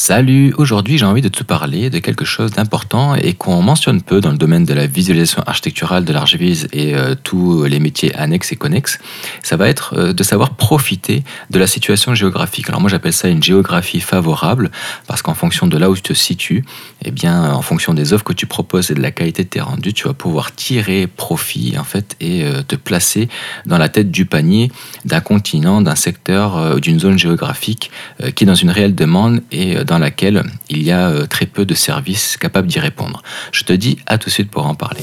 Salut, aujourd'hui j'ai envie de te parler de quelque chose d'important et qu'on mentionne peu dans le domaine de la visualisation architecturale de l'Archivise et euh, tous les métiers annexes et connexes. Ça va être euh, de savoir profiter de la situation géographique. Alors moi j'appelle ça une géographie favorable parce qu'en fonction de là où tu te situes, eh bien en fonction des offres que tu proposes et de la qualité de tes rendus, tu vas pouvoir tirer profit en fait et euh, te placer dans la tête du panier d'un continent, d'un secteur, d'une zone géographique qui est dans une réelle demande et dans laquelle il y a euh, très peu de services capables d'y répondre. Je te dis à tout de suite pour en parler.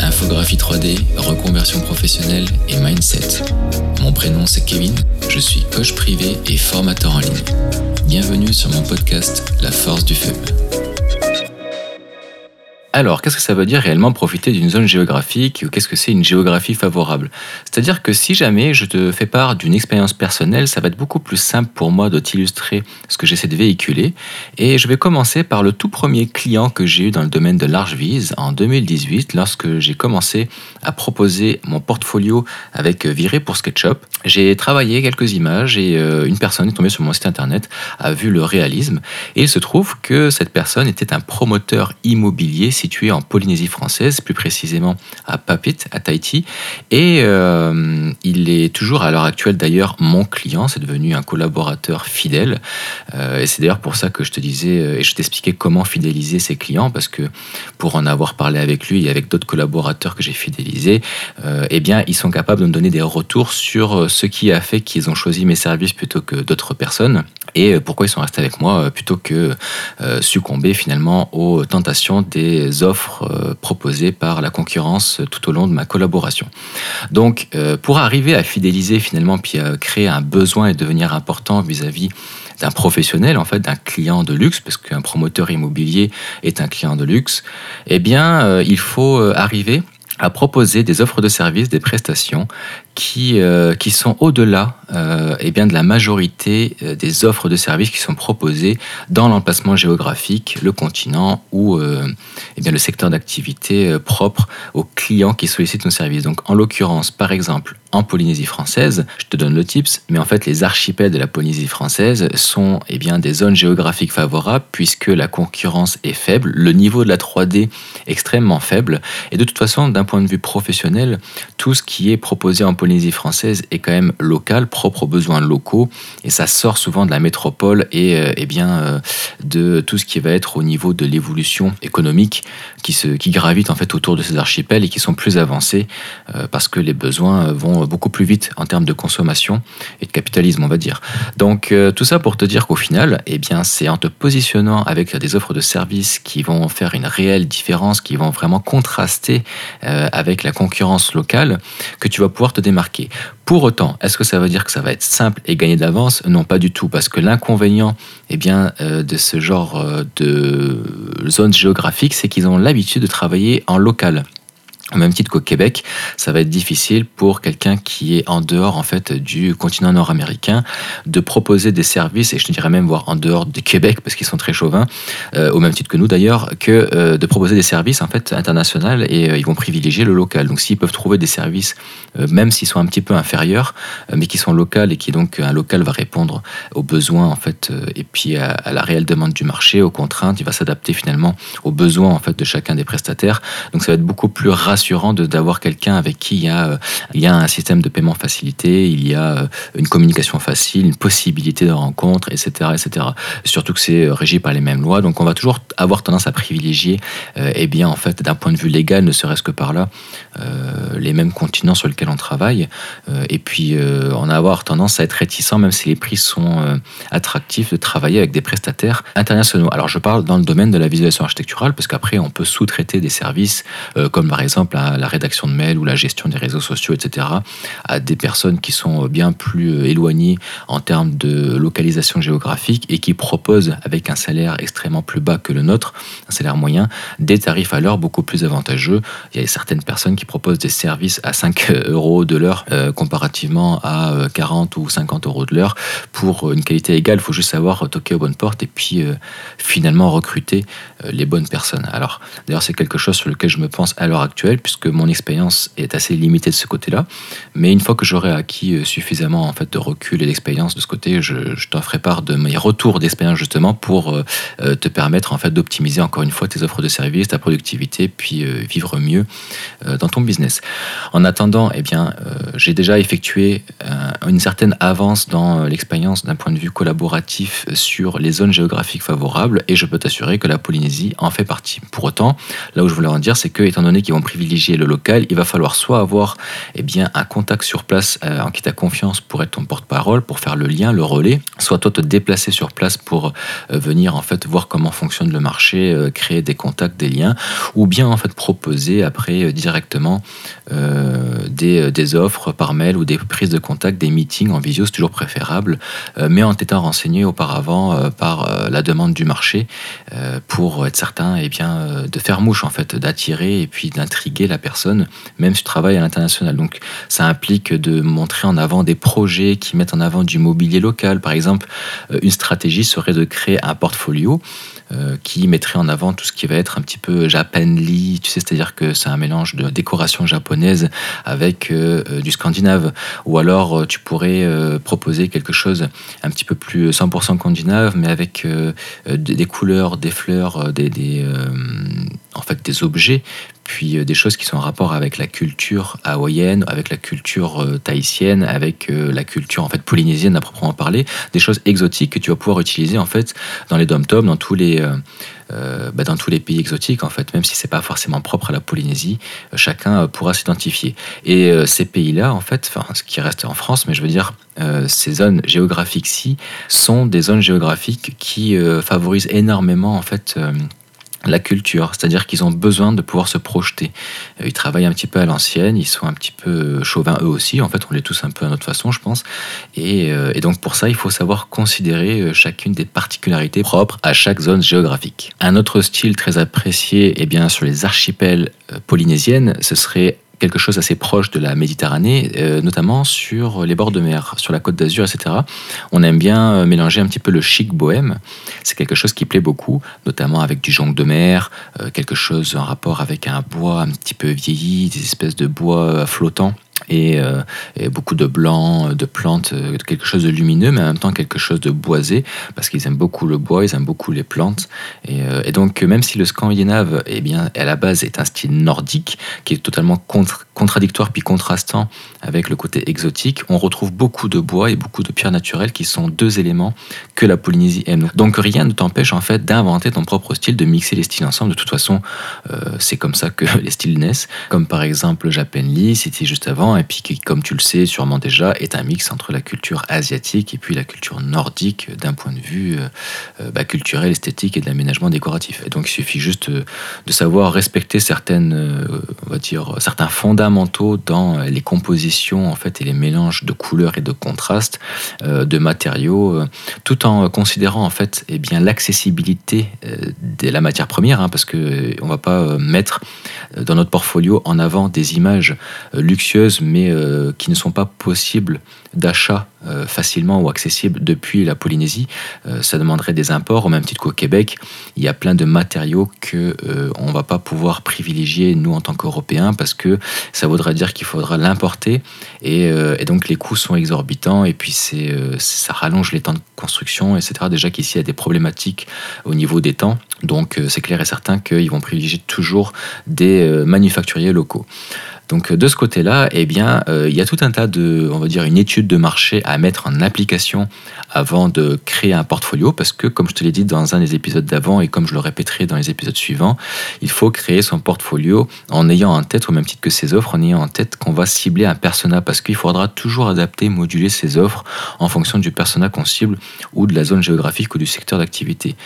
Infographie 3D, reconversion professionnelle et mindset. Mon prénom c'est Kevin, je suis coach privé et formateur en ligne. Bienvenue sur mon podcast La force du feu. Alors, qu'est-ce que ça veut dire réellement profiter d'une zone géographique ou qu'est-ce que c'est une géographie favorable? C'est-à-dire que si jamais je te fais part d'une expérience personnelle, ça va être beaucoup plus simple pour moi de t'illustrer ce que j'essaie de véhiculer. Et je vais commencer par le tout premier client que j'ai eu dans le domaine de large vise en 2018 lorsque j'ai commencé à proposer mon portfolio avec Viré pour SketchUp. J'ai travaillé quelques images et euh, une personne est tombée sur mon site internet, a vu le réalisme et il se trouve que cette personne était un promoteur immobilier situé en Polynésie française, plus précisément à Papit, à Tahiti. Et euh, il est toujours à l'heure actuelle d'ailleurs mon client, c'est devenu un collaborateur fidèle. Euh, et c'est d'ailleurs pour ça que je te disais euh, et je t'expliquais comment fidéliser ses clients, parce que pour en avoir parlé avec lui et avec d'autres collaborateurs que j'ai fidélisés, eh bien ils sont capables de me donner des retours sur ce qui a fait qu'ils ont choisi mes services plutôt que d'autres personnes et pourquoi ils sont restés avec moi plutôt que succomber finalement aux tentations des offres euh, proposées par la concurrence tout au long de ma collaboration. Donc, euh, pour arriver à fidéliser finalement, puis à créer un besoin et devenir important vis-à-vis d'un professionnel, en fait, d'un client de luxe, parce qu'un promoteur immobilier est un client de luxe, eh bien, euh, il faut arriver à proposer des offres de services, des prestations qui, euh, sont au-delà euh, eh de la majorité euh, des offres de services qui sont proposées dans l'emplacement géographique, le continent ou eh bien le secteur d'activité propre aux clients qui sollicitent nos services. Donc en l'occurrence, par exemple, en Polynésie française, je te donne le tips, mais en fait les archipels de la Polynésie française sont eh bien, des zones géographiques favorables puisque la concurrence est faible, le niveau de la 3D extrêmement faible, et de toute façon d'un point de vue professionnel, tout ce qui est proposé en Polynésie française est quand même local, propre aux besoins locaux, et ça sort souvent de la métropole et, euh, eh bien, euh, de tout ce qui va être au niveau de l'évolution économique qui, se, qui gravite en fait autour de ces archipels et qui sont plus avancés euh, parce que les besoins vont beaucoup plus vite en termes de consommation et de capitalisme, on va dire. Donc tout ça pour te dire qu'au final, eh bien, c'est en te positionnant avec des offres de services qui vont faire une réelle différence, qui vont vraiment contraster avec la concurrence locale, que tu vas pouvoir te marqué. Pour autant, est-ce que ça veut dire que ça va être simple et gagner d'avance? Non, pas du tout, parce que l'inconvénient eh bien, euh, de ce genre euh, de zone géographique, c'est qu'ils ont l'habitude de travailler en local. Au même titre qu'au Québec, ça va être difficile pour quelqu'un qui est en dehors en fait du continent nord-américain de proposer des services et je dirais même voir en dehors du Québec parce qu'ils sont très chauvins, euh, au même titre que nous d'ailleurs, que euh, de proposer des services en fait internationaux et euh, ils vont privilégier le local. Donc s'ils peuvent trouver des services, même s'ils sont un petit peu inférieurs, mais qui sont locaux et qui donc un local va répondre aux besoins en fait et puis à, à la réelle demande du marché, aux contraintes, il va s'adapter finalement aux besoins en fait de chacun des prestataires. Donc ça va être beaucoup plus rassurant rassurant d'avoir quelqu'un avec qui il y, a, euh, il y a un système de paiement facilité, il y a euh, une communication facile, une possibilité de rencontre, etc. etc. Surtout que c'est euh, régi par les mêmes lois. Donc on va toujours avoir tendance à privilégier, eh bien, en fait, d'un point de vue légal, ne serait-ce que par là, les mêmes continents sur lesquels on travaille. et puis, on va avoir tendance à être réticent, même si les prix sont attractifs, de travailler avec des prestataires internationaux. Alors je parle dans le domaine de la visualisation architecturale, parce qu'après, on peut sous-traiter des services, comme par exemple la, rédaction de mails ou la gestion des réseaux sociaux, etc., à des personnes qui sont bien plus euh, éloignées en termes de localisation géographique et qui proposent, avec un salaire extrêmement plus bas que le nôtre, un salaire moyen, des tarifs à l'heure beaucoup plus avantageux. Il y a certaines personnes qui proposent des services à 5 euros de l'heure euh, comparativement à 40 euh, ou 50 euros de l'heure. Pour une qualité égale, il faut juste savoir toquer aux bonnes portes et puis finalement recruter les bonnes personnes. Alors, d'ailleurs, c'est quelque chose sur lequel je me pense à l'heure actuelle puisque mon expérience est assez limitée de ce côté-là. Mais une fois que j'aurai acquis euh, suffisamment en fait de recul et d'expérience de ce côté, je, je t'en ferai part de mes retours d'expérience justement pour euh, euh, te permettre en fait d'optimiser encore une fois tes offres de services, ta productivité, puis vivre mieux dans ton business. En attendant, eh bien, j'ai déjà effectué une certaine avance dans l'expérience d'un point de vue collaboratif sur les zones géographiques favorables et je peux t'assurer que la Polynésie en fait partie. Pour autant, là où je voulais en dire, c'est que étant donné qu'ils vont privilégier le local, il va falloir soit avoir eh bien, un contact sur place euh, en qui tu as confiance pour être ton porte-parole, pour faire le lien, le relais, soit toi te déplacer sur place pour euh, venir en fait voir comment fonctionne le marché, euh, créer des contacts, des liens, ou bien en fait proposer après directement des, des, offres par mail ou des prises de contact, des meetings en visio, c'est toujours préférable, mais en t'étant renseigné auparavant par la demande du marché pour être certain eh bien, de faire mouche en fait, d'attirer et puis d'intriguer la personne, même si tu travailles à l'international. Donc ça implique de montrer en avant des projets qui mettent en avant du mobilier local. Par exemple, euh, une stratégie serait de créer un portfolio euh, qui mettrait en avant tout ce qui va être un petit peu japanly, tu sais, c'est-à-dire que c'est un mélange de décoration japonaise avec euh, du scandinave. Ou alors tu pourrais proposer quelque chose un petit peu plus 100% scandinave, mais avec des couleurs, des fleurs, des, des objets puis euh, des choses qui sont en rapport avec la culture hawaïenne, avec la culture euh, tahitienne, avec euh, la culture en fait polynésienne à proprement parler, des choses exotiques que tu vas pouvoir utiliser en fait dans les dom dans tous les bah, dans tous les pays exotiques en fait, même si c'est pas forcément propre à la Polynésie, chacun pourra s'identifier. Et ces pays-là en fait, ce qui reste en France, mais je veux dire ces zones géographiques-ci sont des zones géographiques qui favorisent énormément en fait la culture, c'est-à-dire qu'ils ont besoin de pouvoir se projeter. Euh, ils travaillent un petit peu à l'ancienne, ils sont un petit peu chauvins eux aussi, en fait on les tous un peu à notre façon je pense, euh, et, donc pour ça il faut savoir considérer euh, chacune des particularités propres à chaque zone géographique. Un autre style très apprécié eh bien, sur les archipels polynésiennes, ce serait quelque chose assez proche de la Méditerranée, euh, notamment sur les bords de mer, sur la côte d'Azur, etc. On aime bien euh, mélanger un petit peu le chic bohème. C'est quelque chose qui plaît beaucoup, notamment avec du jonc de mer, euh, quelque chose en rapport avec un bois un petit peu vieilli, des espèces de bois flottants. Euh, et, beaucoup de blanc, de plantes, euh, quelque chose de lumineux, mais en même temps quelque chose de boisé, parce qu'ils aiment beaucoup le bois, ils aiment beaucoup les plantes. Et, euh, donc, même si le scandinave, eh bien, à la base, est un style nordique, qui est totalement contradictoire puis contrastant avec le côté exotique, on retrouve beaucoup de bois et beaucoup de pierres naturelles qui sont deux éléments que la Polynésie aime. Donc, rien ne t'empêche, en fait, d'inventer ton propre style, de mixer les styles ensemble. De toute façon, c'est comme ça que les styles naissent. Comme par exemple Japan c'était juste avant et puis qui, comme tu le sais sûrement déjà, est un mix entre la culture asiatique et puis la culture nordique d'un point de vue euh, euh, bah, culturel, esthétique et de l'aménagement décoratif. Et donc il suffit juste euh, de savoir respecter certaines, on va dire, certains fondamentaux dans les compositions en fait et les mélanges de couleurs et de contrastes de matériaux, tout en considérant en fait eh bien l'accessibilité de la matière première, hein, parce que on va pas mettre dans notre portfolio en avant des images luxueuses mais euh, qui ne sont pas possibles d'achat euh, facilement ou accessibles depuis la Polynésie. Euh, ça demanderait des imports, au même titre qu'au Québec. Il y a plein de matériaux que on va pas pouvoir privilégier nous en tant qu'Européens parce que ça voudrait dire qu'il faudra l'importer et, et, donc les coûts sont exorbitants et puis ça rallonge les temps de construction, etc. Déjà qu'ici il y a des problématiques au niveau des temps, donc c'est clair et certain qu'ils vont privilégier toujours des manufacturiers locaux. Donc de ce côté-là, eh bien, euh, il y a tout un tas de, on va dire, une étude de marché à mettre en application avant de créer un portfolio, parce que comme je te l'ai dit dans un des épisodes d'avant et comme je le répéterai dans les épisodes suivants, il faut créer son portfolio en ayant en tête, au même titre que ses offres, en ayant en tête qu'on va cibler un persona, parce qu'il faudra toujours adapter, moduler ses offres en fonction du persona qu'on cible ou de la zone géographique ou du secteur d'activité.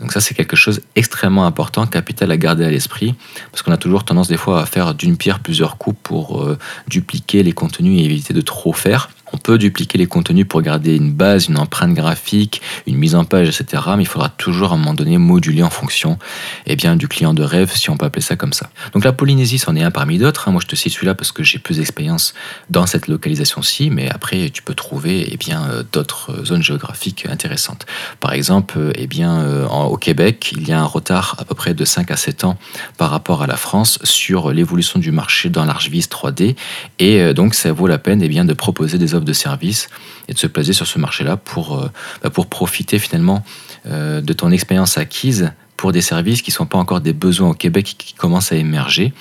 Donc ça, c'est quelque chose extrêmement important, capital à garder à l'esprit, parce qu'on a toujours tendance des fois à faire d'une pierre plusieurs coups pour euh, dupliquer les contenus et éviter de trop faire. On peut dupliquer les contenus pour garder une base, une empreinte graphique, une mise en page, etc. Mais il faudra toujours à un moment donné moduler en fonction eh bien, du client de rêve, si on peut appeler ça comme ça. Donc la Polynésie, c'en est un parmi d'autres. Hein. Moi, je te cite celui-là parce que j'ai plus d'expérience dans cette localisation-ci, mais après, tu peux trouver eh bien, euh, d'autres zones géographiques intéressantes. Par exemple, euh, eh bien, euh, au Québec, il y a un retard à peu près de 5 à 7 ans par rapport à la France sur l'évolution du marché dans l'Archvis 3D. Et donc, ça vaut la peine eh bien, de proposer des de services et de se placer sur ce marché-là pour, bah, pour profiter finalement de ton expérience acquise pour des services qui ne sont pas encore des besoins au Québec qui commencent à émerger,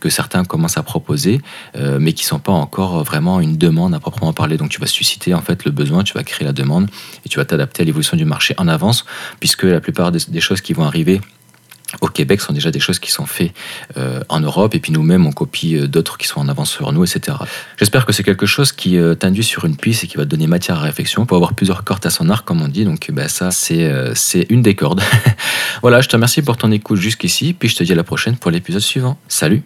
que certains commencent à proposer, euh, mais qui ne sont pas encore vraiment une demande à proprement parler. Donc tu vas susciter en fait le besoin, tu vas créer la demande et tu vas t'adapter à l'évolution du marché en avance, puisque la plupart des choses qui vont arriver au Québec sont déjà des choses qui sont faites euh, en Europe et puis nous-mêmes on copie euh, d'autres qui sont en avance sur nous, etc. J'espère que c'est quelque chose qui euh, t'induit sur une piste et qui va te donner matière à réflexion pour avoir plusieurs cordes à son arc, comme on dit. Donc bah, ça, c'est c'est une des cordes. voilà, je te remercie pour ton écoute jusqu'ici, puis je te dis à la prochaine pour l'épisode suivant. Salut